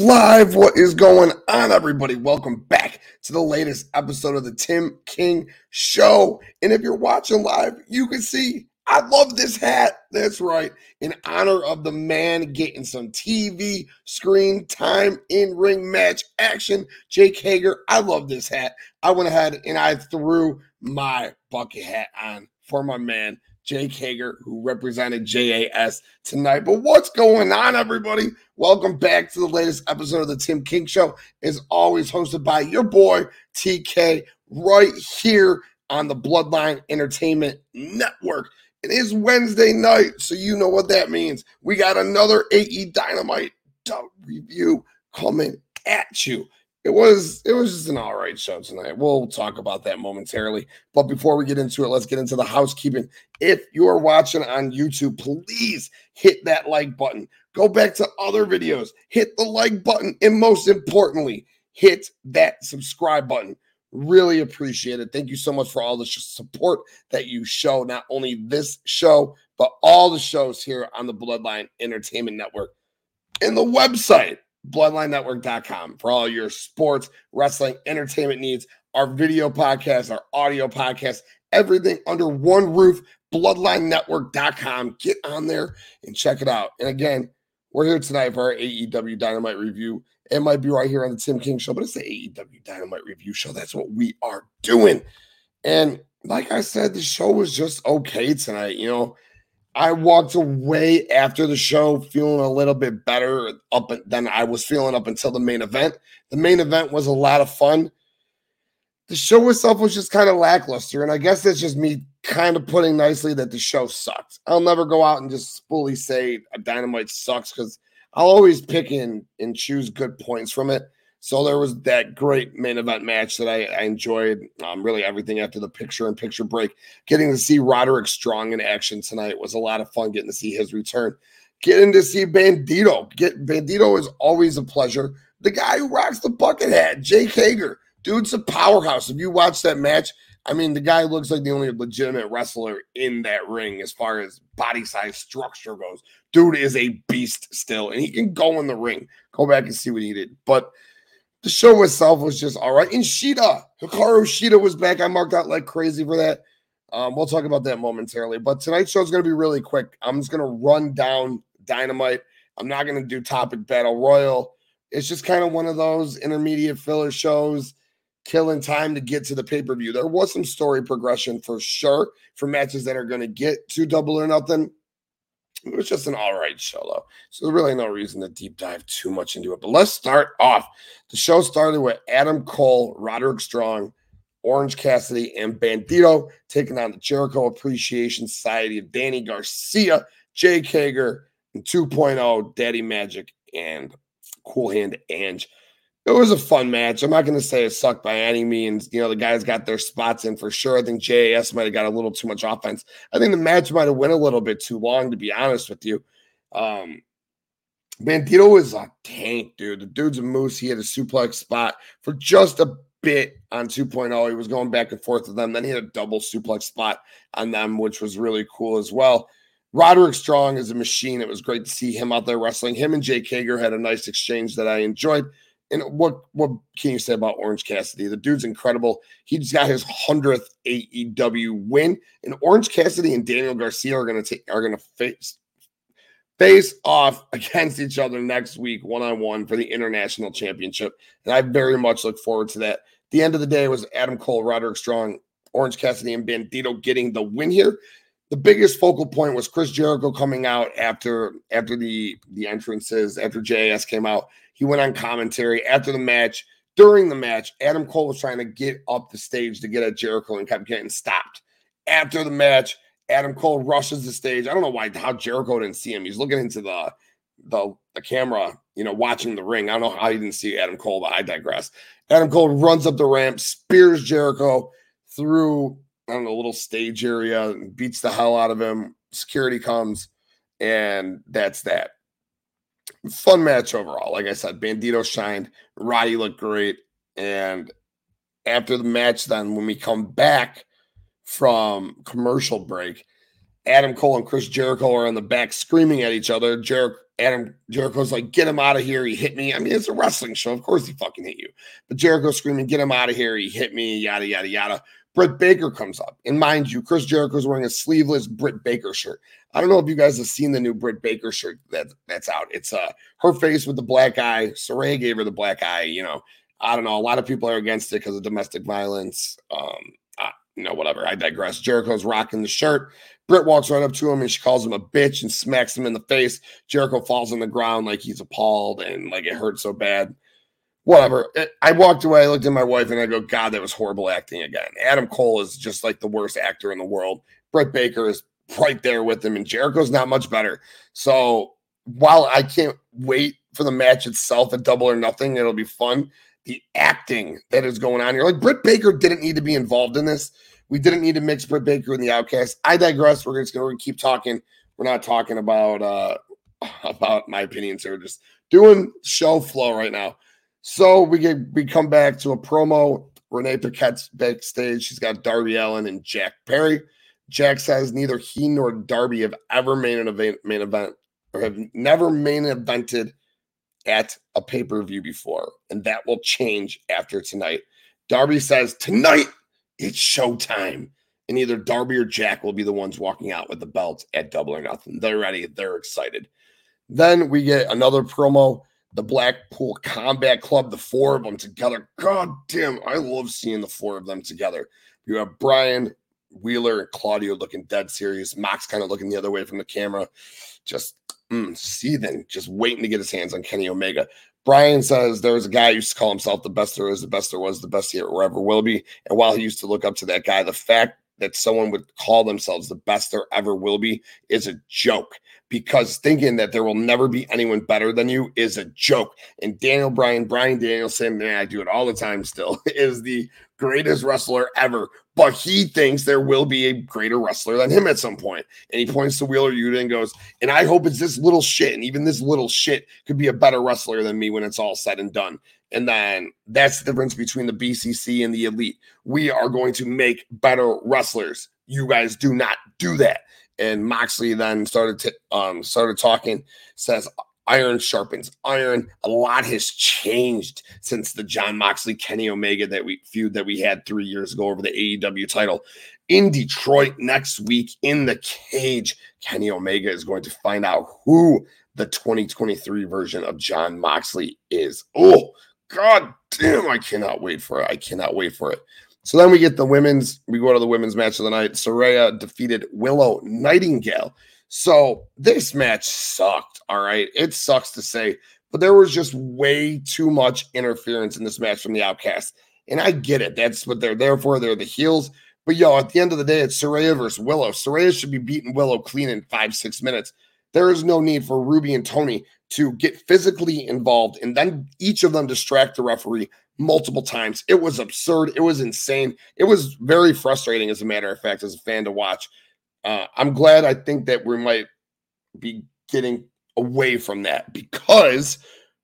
live. What is going on, everybody? Welcome back to the latest episode of the Tim King Show. And if you're watching live, you can see I love this hat. That's right. In honor of the man getting some TV screen time in ring match action, Jake Hager. I love this hat. I went ahead and I threw my bucket hat on for my man, Jake Hager, who represented JAS tonight. But what's going on, everybody? Welcome back to the latest episode of the Tim King Show. Is always hosted by your boy TK right here on the Bloodline Entertainment Network. It is Wednesday night, so you know what that means. We got another AE Dynamite review coming at you it was it was just an all right show tonight. We'll talk about that momentarily. But before we get into it, let's get into the housekeeping. If you're watching on YouTube, please hit that like button. Go back to other videos, hit the like button, and most importantly, hit that subscribe button. Really appreciate it. Thank you so much for all the support that you show, not only this show, but all the shows here on the Bloodline Entertainment Network and the website bloodlinenetwork.com for all your sports, wrestling, entertainment needs, our video podcast, our audio podcast, everything under one roof, bloodlinenetwork.com. Get on there and check it out. And again, we're here tonight for our AEW Dynamite review. It might be right here on the Tim King show, but it's the AEW Dynamite review show. That's what we are doing. And like I said, the show was just okay tonight. You know, I walked away after the show feeling a little bit better up than I was feeling up until the main event. The main event was a lot of fun. The show itself was just kind of lackluster, and I guess that's just me kind of putting nicely that the show sucked. I'll never go out and just fully say a dynamite sucks because I'll always pick in and choose good points from it. So there was that great main event match that I, I enjoyed. Um, really everything after the picture and picture break. Getting to see Roderick Strong in action tonight was a lot of fun. Getting to see his return. Getting to see Bandido. Get Bandido is always a pleasure. The guy who rocks the bucket hat, Jake Hager. Dude's a powerhouse. If you watch that match, I mean, the guy looks like the only legitimate wrestler in that ring as far as body size structure goes. Dude is a beast still, and he can go in the ring. Go back and see what he did. But the show itself was just all right. And Shida, Hikaru Shida was back. I marked out like crazy for that. Um, we'll talk about that momentarily. But tonight's show is going to be really quick. I'm just going to run down Dynamite. I'm not going to do Topic Battle Royal. It's just kind of one of those intermediate filler shows, killing time to get to the pay per view. There was some story progression for sure for matches that are going to get to double or nothing. It was just an all right show, though. So there's really no reason to deep dive too much into it. But let's start off. The show started with Adam Cole, Roderick Strong, Orange Cassidy, and Bandido taking on the Jericho Appreciation Society of Danny Garcia, Jake Hager, and 2.0 Daddy Magic and Cool Hand Ange it was a fun match. I'm not going to say it sucked by any means. You know, the guys got their spots in for sure. I think JAS might have got a little too much offense. I think the match might have went a little bit too long, to be honest with you. Um, Bandido is a tank, dude. The dude's a moose. He had a suplex spot for just a bit on 2.0. He was going back and forth with them. Then he had a double suplex spot on them, which was really cool as well. Roderick Strong is a machine. It was great to see him out there wrestling. Him and Jake Hager had a nice exchange that I enjoyed. And what what can you say about Orange Cassidy? The dude's incredible. He just got his hundredth AEW win, and Orange Cassidy and Daniel Garcia are gonna take are gonna face face off against each other next week, one on one for the international championship. And I very much look forward to that. the end of the day was Adam Cole, Roderick Strong, Orange Cassidy, and Bandido getting the win here. The biggest focal point was Chris Jericho coming out after after the the entrances after JAS came out he went on commentary after the match. During the match, Adam Cole was trying to get up the stage to get at Jericho and kept getting stopped. After the match, Adam Cole rushes the stage. I don't know why how Jericho didn't see him. He's looking into the the, the camera, you know, watching the ring. I don't know how he didn't see Adam Cole, but I digress. Adam Cole runs up the ramp, spears Jericho through I don't know, a little stage area, beats the hell out of him. Security comes, and that's that fun match overall. Like I said, Bandido shined, Roddy looked great. And after the match, then when we come back from commercial break, Adam Cole and Chris Jericho are in the back screaming at each other. Jer- Adam Jericho's like, get him out of here. He hit me. I mean, it's a wrestling show. Of course he fucking hit you. But Jericho screaming, get him out of here. He hit me, yada, yada, yada. Britt Baker comes up. And mind you, Chris Jericho's wearing a sleeveless Britt Baker shirt. I don't know if you guys have seen the new Britt Baker shirt that, that's out. It's uh her face with the black eye. Saraya gave her the black eye. You know, I don't know. A lot of people are against it because of domestic violence. Um, uh, you know, whatever. I digress. Jericho's rocking the shirt. Britt walks right up to him and she calls him a bitch and smacks him in the face. Jericho falls on the ground like he's appalled and like it hurts so bad. Whatever. I walked away, I looked at my wife, and I go, God, that was horrible acting again. Adam Cole is just like the worst actor in the world. Britt Baker is right there with him, and Jericho's not much better. So while I can't wait for the match itself at double or nothing, it'll be fun. The acting that is going on here, like Britt Baker didn't need to be involved in this. We didn't need to mix Britt Baker and the Outcast. I digress. We're just going to keep talking. We're not talking about uh about my opinions. We're just doing show flow right now. So we get we come back to a promo. Renee Paquette's backstage. She's got Darby Allin and Jack Perry. Jack says neither he nor Darby have ever made an event, main event or have never main evented at a pay per view before, and that will change after tonight. Darby says tonight it's showtime. And either Darby or Jack will be the ones walking out with the belt at double or nothing. They're ready. They're excited. Then we get another promo. The Blackpool Combat Club, the four of them together. God damn, I love seeing the four of them together. You have Brian, Wheeler, and Claudio looking dead serious. Max kind of looking the other way from the camera, just mm, seething, just waiting to get his hands on Kenny Omega. Brian says there was a guy who used to call himself the best there is, the best there was, the best he ever will be. And while he used to look up to that guy, the fact that someone would call themselves the best there ever will be is a joke because thinking that there will never be anyone better than you is a joke. And Daniel Bryan, Bryan Danielson, man, I do it all the time still, is the greatest wrestler ever. But he thinks there will be a greater wrestler than him at some point. And he points to Wheeler Yuta and goes, and I hope it's this little shit. And even this little shit could be a better wrestler than me when it's all said and done. And then that's the difference between the BCC and the elite. We are going to make better wrestlers. You guys do not do that and Moxley then started to, um started talking. Says iron sharpens iron. A lot has changed since the Jon Moxley Kenny Omega that we feud that we had three years ago over the AEW title. In Detroit next week in the cage, Kenny Omega is going to find out who the 2023 version of Jon Moxley is. Oh, god damn, I cannot wait for it. I cannot wait for it. So then we get the women's, we go to the women's match of the night. Saraya defeated Willow Nightingale. So this match sucked. All right. It sucks to say, but there was just way too much interference in this match from the outcast. And I get it. That's what they're there for. They're the heels. But yo, at the end of the day, it's Saraya versus Willow. Saraya should be beating Willow clean in five, six minutes. There is no need for Ruby and Toni to get physically involved and then each of them distract the referee multiple times. It was absurd. It was insane. It was very frustrating, as a matter of fact, as a fan to watch. Uh, I'm glad I think that we might be getting away from that because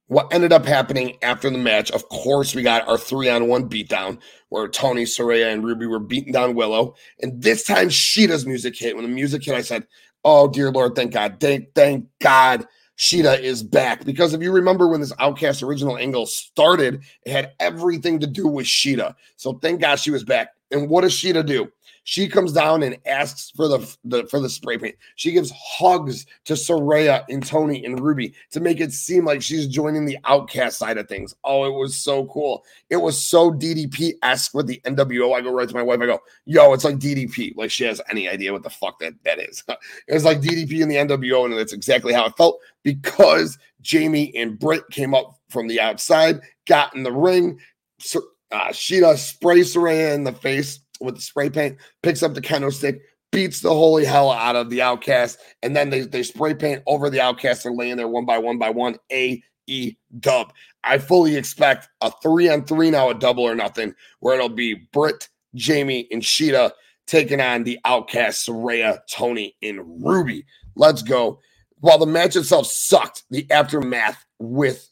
what ended up happening after the match, of course, we got our three on one beatdown where Toni, Saraya, and Ruby were beating down Willow. And this time, Shida's music hit. When the music hit, I said, Oh, dear Lord, thank God. Thank, thank God Shida is back. Because if you remember when this Outcast original angle started, it had everything to do with Shida. So thank God she was back. And what does Shida do? She comes down and asks for the, the for the spray paint. She gives hugs to Saraya and Toni and Ruby to make it seem like she's joining the outcast side of things. Oh, it was so cool. It was so DDP esque with the NWO. I go right to my wife. I go, "Yo, it's like DDP." Like she has any idea what the fuck that that is. it was like DDP in the NWO, and that's exactly how it felt because Jamie and Britt came up from the outside, got in the ring. Uh, Shida sprays Saraya in the face with the spray paint, picks up the kendo stick, beats the holy hell out of the outcast, and then they, they spray paint over the outcast and laying there one by one by one. A E dub. I fully expect a three on three now, a double or nothing, where it'll be Britt, Jamie, and Shida taking on the outcast Saraya, Toni, and Ruby. Let's go. While the match itself sucked, the aftermath with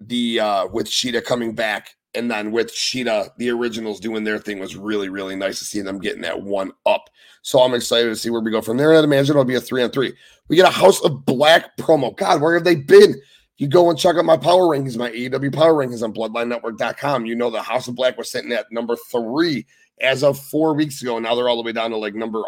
the uh with Shida coming back and then with Shida, the originals doing their thing was really, really nice to see them getting that one up. So I'm excited to see where we go from there. And I imagine it'll be a three on three. We get a House of Black promo. God, where have they been? You go and check out my power rankings, my AEW power rankings on bloodlinenetwork.com. You know the House of Black was sitting at number three as of four weeks ago. Now they're all the way down to like number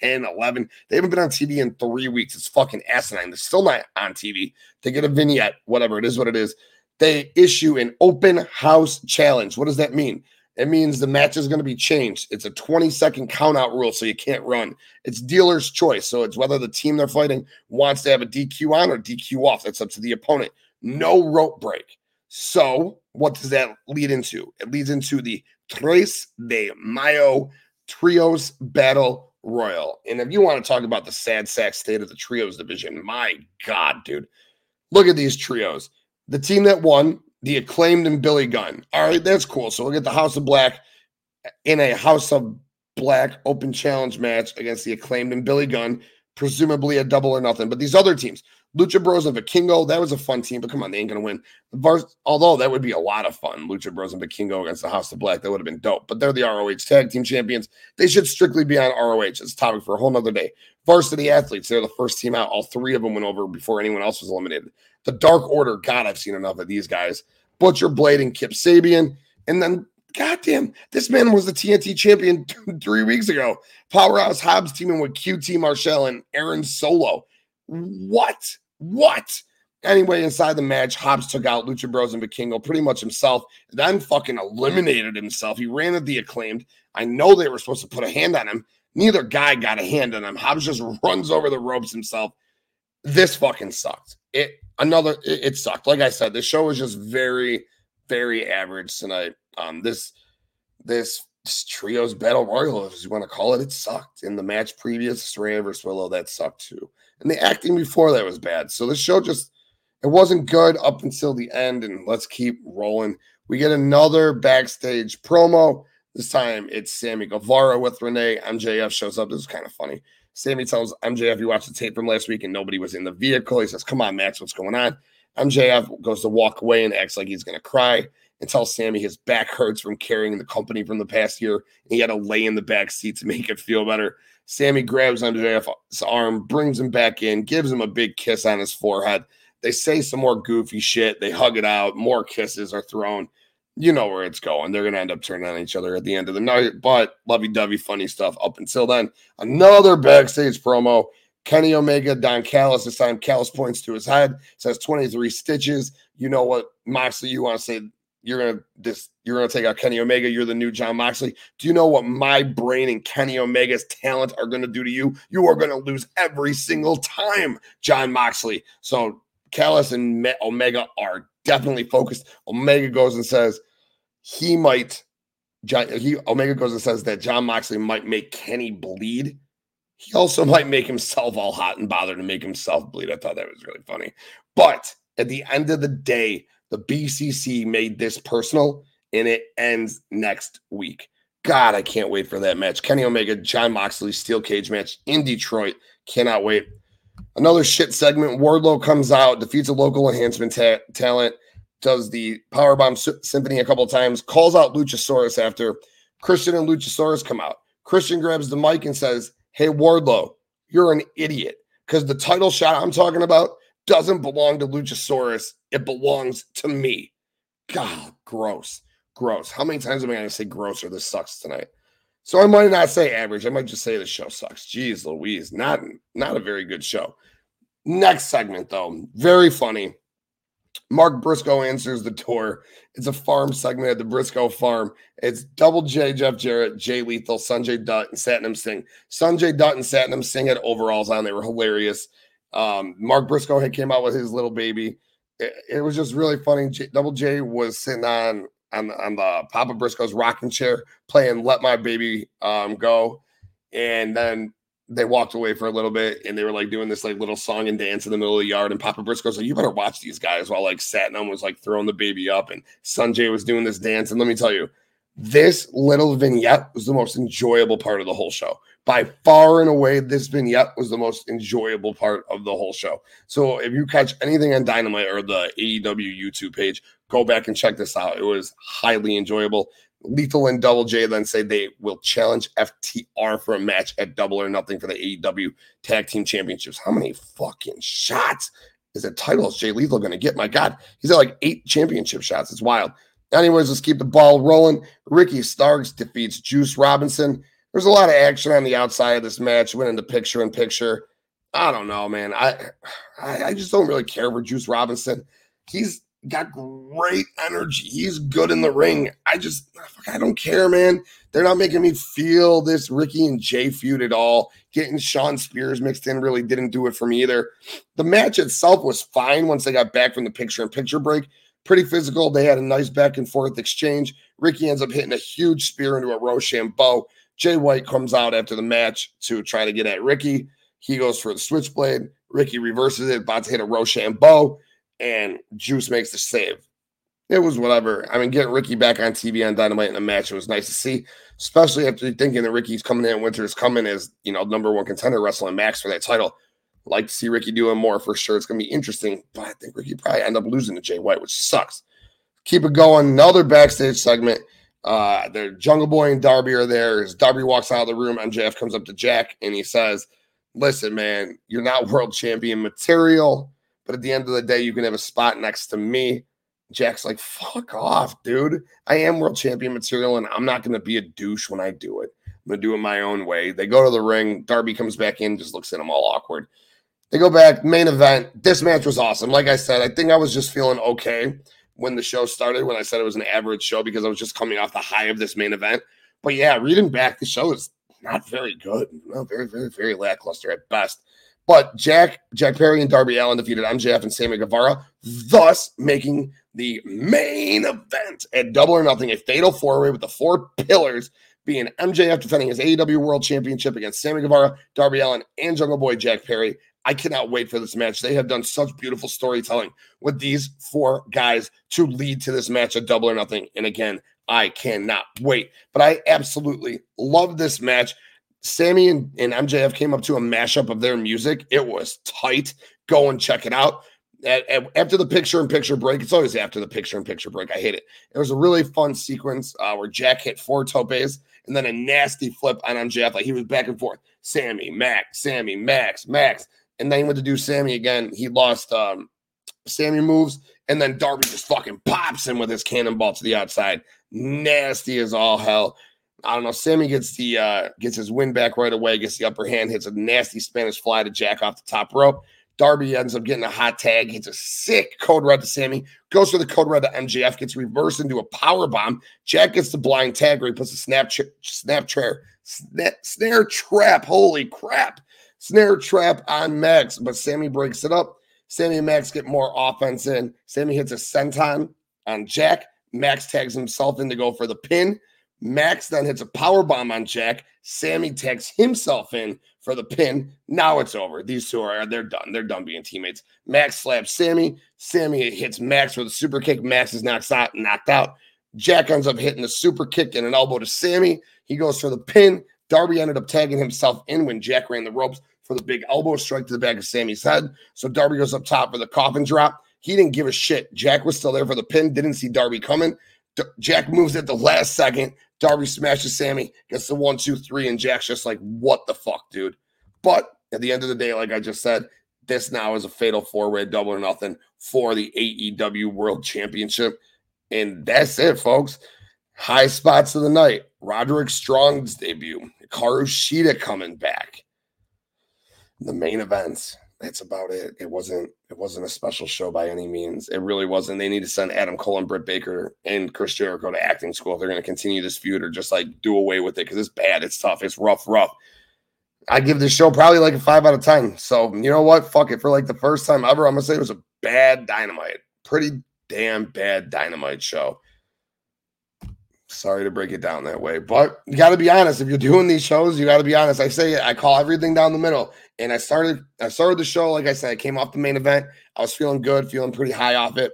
10, 11. They haven't been on TV in three weeks. It's fucking asinine. They're still not on TV. They get a vignette, whatever. It is what it is they issue an open house challenge. What does that mean? It means the match is going to be changed. It's a 20 second count out rule, so you can't run. It's dealer's choice. So it's whether the team they're fighting wants to have a DQ on or DQ off. That's up to the opponent. No rope break. So what does that lead into? It leads into the Tres de Mayo Trios Battle Royal. And if you want to talk about the sad sack state of the Trios division, my God, dude, look at these trios the team that won, the acclaimed and Billy Gunn. All right, that's cool. So we'll get the House of Black in a House of Black open challenge match against the acclaimed and Billy Gunn, presumably a double or nothing. But these other teams, Lucha Bros and Vikingo, that was a fun team, but come on, they ain't gonna win. Vars- although that would be a lot of fun, Lucha Bros and Vikingo against the House of Black, that would have been dope. But they're the ROH tag team champions. They should strictly be on ROH. It's a topic for a whole nother day. Varsity athletes, they're the first team out. All three of them went over before anyone else was eliminated. The Dark Order, God, I've seen enough of these guys. Butcher Blade and Kip Sabian. And then, goddamn, this man was the TNT champion three weeks ago. Powerhouse Hobbs teaming with QT Marshall and Aaron Solo. What? What? Anyway, inside the match, Hobbs took out Lucha Bros and Vikingo pretty much himself, then fucking eliminated himself. He ran at the acclaimed. I know they were supposed to put a hand on him. Neither guy got a hand on him. Hobbs just runs over the ropes himself. This fucking sucked. It another it, it, sucked. Like I said, the show was just very, very average tonight. Um, this this, trios battle royal, as you want to call it, it sucked. In the match previous, Saraya versus Willow, that sucked too. And the acting before that was bad. So the show just it wasn't good up until the end. And let's keep rolling. We get another backstage promo. This time it's Sammy Guevara with Renee. MJF shows up. This is kind of funny. Sammy tells MJF You watched the tape from last week and nobody was in the vehicle. He says, Come on, Max, what's going on? MJF goes to walk away and acts like he's going to cry and tells Sammy his back hurts from carrying the company from the past year. And he had to lay in the back seat to make it feel better. Sammy grabs MJF's arm, brings him back in, gives him a big kiss on his forehead. They say some more goofy shit. They hug it out. More kisses are thrown you know where it's going. They're going to end up turning on each other at the end of the night. But lovey dovey, funny stuff up until then. Another backstage promo. Kenny Omega, Don Callis. This time, Callis points to his head, says 23 stitches. You know what, Moxley, you want to say you're gonna this you're gonna take out Kenny Omega, you're the new Jon Moxley. Do you know what my brain and Kenny Omega's talent are gonna do to you? You are gonna lose every single time, Jon Moxley. So Callis and Omega are definitely focused. Omega goes and says he might. John, he Omega goes and says that Jon Moxley might make Kenny bleed. He also might make himself all hot and bothered to make himself bleed. I thought that was really funny. But at the end of the day, the BCC made this personal and it ends next week. God, I can't wait for that match. Kenny Omega, Jon Moxley, steel cage match in Detroit. Cannot wait. Another shit segment. Wardlow comes out, defeats a local enhancement ta- talent, does the powerbomb symphony a couple times, calls out Luchasaurus after Christian and Luchasaurus come out. Christian grabs the mic and says, Hey, Wardlow, you're an idiot because the title shot I'm talking about doesn't belong to Luchasaurus. It belongs to me. God, gross. Gross. How many times am I going to say gross or this sucks tonight? So I might not say average. I might just say the show sucks. Jeez Louise, not not a very good show. Next segment though, very funny. Mark Briscoe answers the door. It's a farm segment at the Briscoe farm. It's Double J, Jeff Jarrett, Jay Lethal, Sanjay Dutt, and Satnam Singh. Sanjay Dutt and Satnam Singh had overalls on. They were hilarious. Um, Mark Briscoe had came out with his little baby. It, it was just really funny. J, Double J was sitting on on, on the Papa Briscoe's rocking chair playing Let My Baby um, Go. And then they walked away for a little bit and they were like doing this like little song and dance in the middle of the yard. And Papa Briscoe's like, you better watch these guys while like Satnam was like throwing the baby up and Sanjay was doing this dance. And let me tell you, this little vignette was the most enjoyable part of the whole show. By far and away, this vignette was the most enjoyable part of the whole show. So if you catch anything on Dynamite or the AEW YouTube page, go back and check this out. It was highly enjoyable. Lethal and Double J then say they will challenge FTR for a match at Double or Nothing for the AEW Tag Team Championships. How many fucking shots is a title is Jay Lethal going to get? My God, he's at like eight championship shots. It's wild. Anyways, let's keep the ball rolling. Ricky Starks defeats Juice Robinson. There's a lot of action on the outside of this match, winning the picture in picture. I don't know, man. I, I I just don't really care for Juice Robinson. He's got great energy. He's good in the ring. I just I don't care, man. They're not making me feel this Ricky and Jay feud at all. Getting Shawn Spears mixed in really didn't do it for me either. The match itself was fine once they got back from the picture and picture break. Pretty physical. They had a nice back and forth exchange. Ricky ends up hitting a huge spear into a Roshambo. Jay White comes out after the match to try to get at Ricky. He goes for the switchblade. Ricky reverses it, about to hit a Rochambeau, and Juice makes the save. It was whatever. I mean, getting Ricky back on TV on Dynamite in a match it was nice to see, especially after thinking that Ricky's coming in, Winter's coming as you know number one contender wrestling Max for that title. Like to see Ricky doing more for sure. It's gonna be interesting, but I think Ricky probably end up losing to Jay White, which sucks. Keep it going. Another backstage segment. Uh, their Jungle Boy and Darby are there. As Darby walks out of the room, MJF comes up to Jack and he says, Listen, man, you're not world champion material, but at the end of the day, you can have a spot next to me. Jack's like, fuck off, dude. I am world champion material, and I'm not going to be a douche when I do it. I'm going to do it my own way. They go to the ring. Darby comes back in, just looks at him all awkward. They go back, main event. This match was awesome. Like I said, I think I was just feeling okay when the show started, when I said it was an average show because I was just coming off the high of this main event. But yeah, reading back, the show is not very good. No, very, very, very lackluster at best. But Jack, Jack Perry, and Darby Allin defeated MJF and Sammy Guevara, thus making the main event at Double or Nothing a fatal four way with the four pillars being MJF defending his AEW World Championship against Sammy Guevara, Darby Allin, and Jungle Boy Jack Perry. I cannot wait for this match. They have done such beautiful storytelling with these four guys to lead to this match at Double or Nothing. And again, I cannot wait. But I absolutely love this match. Sammy and, and MJF came up to a mashup of their music. It was tight. Go and check it out. At, at, after the picture and picture break, it's always after the picture and picture break. I hate it. It was a really fun sequence uh, where Jack hit four topes and then a nasty flip on MJF. Like he was back and forth. Sammy, Max, Sammy, Max, Max and then he went to do Sammy again. He lost um, Sammy moves, and then Darby just fucking pops him with his cannonball to the outside. Nasty as all hell. I don't know. Sammy gets the uh, gets his win back right away, gets the upper hand, hits a nasty Spanish fly to Jack off the top rope. Darby ends up getting a hot tag, hits a sick code red to Sammy, goes for the code red to MJF, gets reversed into a power bomb. Jack gets the blind tag where he puts a snap snap chair snare, snare trap. Holy crap! Snare trap on Max, but Sammy breaks it up. Sammy and Max get more offense in. Sammy hits a senton on Jack. Max tags himself in to go for the pin. Max then hits a power bomb on Jack. Sammy tags himself in for the pin. Now it's over. These two are they're done. They're done being teammates. Max slaps Sammy. Sammy hits Max with a super kick. Max is knocked out. Knocked out. Jack ends up hitting a super kick and an elbow to Sammy. He goes for the pin. Darby ended up tagging himself in when Jack ran the ropes for the big elbow strike to the back of Sammy's head. So Darby goes up top for the coffin drop. He didn't give a shit. Jack was still there for the pin, didn't see Darby coming. D- Jack moves at the last second. Darby smashes Sammy, gets the one, two, three, and Jack's just like, what the fuck, dude? But at the end of the day, like I just said, this now is a fatal four way double or nothing for the AEW World Championship. And that's it, folks. High spots of the night. Roderick Strong's debut. Hikaru Shida coming back the main events. That's about it. It wasn't it wasn't a special show by any means. It really wasn't. They need to send Adam Cole and Britt Baker and Chris Jericho to acting school if they're going to continue this feud or just like do away with it because it's bad. It's tough. It's rough, rough. I give this show probably like a five out of ten. So you know what? Fuck it. For like the first time ever, I'm gonna say it was a bad dynamite. Pretty damn bad dynamite show. Sorry to break it down that way, but you got to be honest. If you're doing these shows, you got to be honest. I say it. I call everything down the middle. And I started, I started the show. Like I said, I came off the main event. I was feeling good, feeling pretty high off it.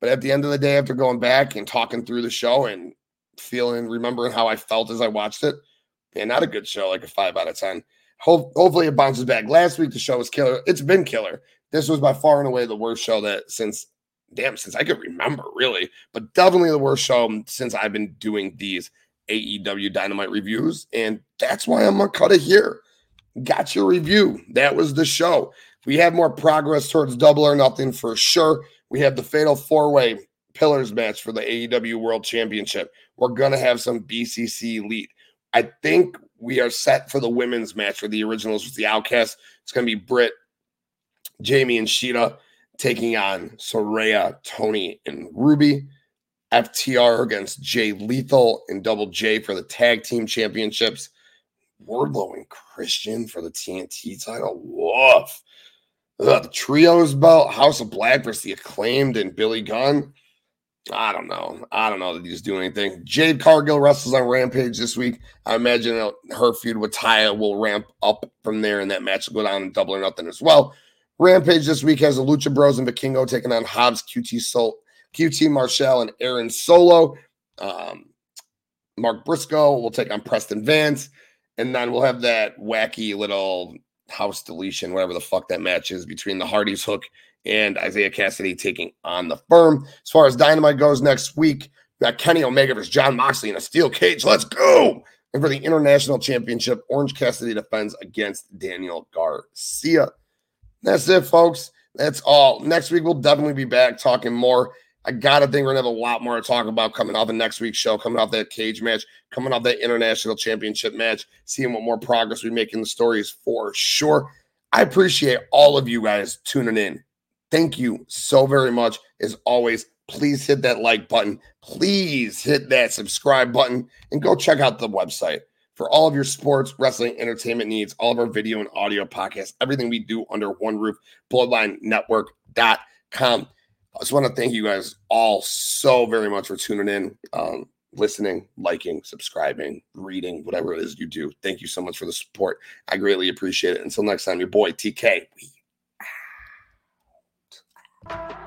But at the end of the day, after going back and talking through the show and feeling, remembering how I felt as I watched it, and not a good show, like a five out of 10. Hope, hopefully it bounces back. Last week, the show was killer. It's been killer. This was by far and away the worst show that since, damn, since I could remember, really, but definitely the worst show since I've been doing these AEW Dynamite reviews. And that's why I'm to cut it here. Got your review. That was the show. We have more progress towards double or nothing for sure. We have the fatal four way pillars match for the AEW World Championship. We're going to have some BCC elite. I think we are set for the women's match for the originals with the Outcasts. It's going to be Britt, Jamie, and Shida taking on Saraya, Toni, and Ruby. FTR against Jay Lethal and Double J for the tag team championships. Wardlow and Christian for the TNT title. Woof. Ugh, the trios belt, House of Black versus the acclaimed and Billy Gunn. I don't know. I don't know that he's doing anything. Jade Cargill wrestles on Rampage this week. I imagine her feud with Taya will ramp up from there, and that match will go down double or nothing as well. Rampage this week has the Lucha Bros and Vikingo taking on Hobbs, QT Soul, QT Marshall, and Aaron Solo. Um, Mark Briscoe will take on Preston Vance, and then we'll have that wacky little house deletion, whatever the fuck that match is between the Hardys Hook and Isiah Kassidy taking on the firm. As far as Dynamite goes next week, we got Kenny Omega versus Jon Moxley in a steel cage. Let's go. And for the International Championship, Orange Cassidy defends against Daniel Garcia. That's it, folks. That's all. Next week, we'll definitely be back talking more. I gotta think we're gonna have a lot more to talk about coming off the next week's show, coming off that cage match, coming off that international championship match, seeing what more progress we make in the stories for sure. I appreciate all of you guys tuning in. Thank you so very much. As always, please hit that like button. Please hit that subscribe button and go check out the website for all of your sports, wrestling, entertainment needs, all of our video and audio podcasts, everything we do under one roof, bloodlinenetwork.com. I just want to thank you guys all so very much for tuning in, um, listening, liking, subscribing, reading, whatever it is you do. Thank you so much for the support. I greatly appreciate it. Until next time, your boy TK. We out.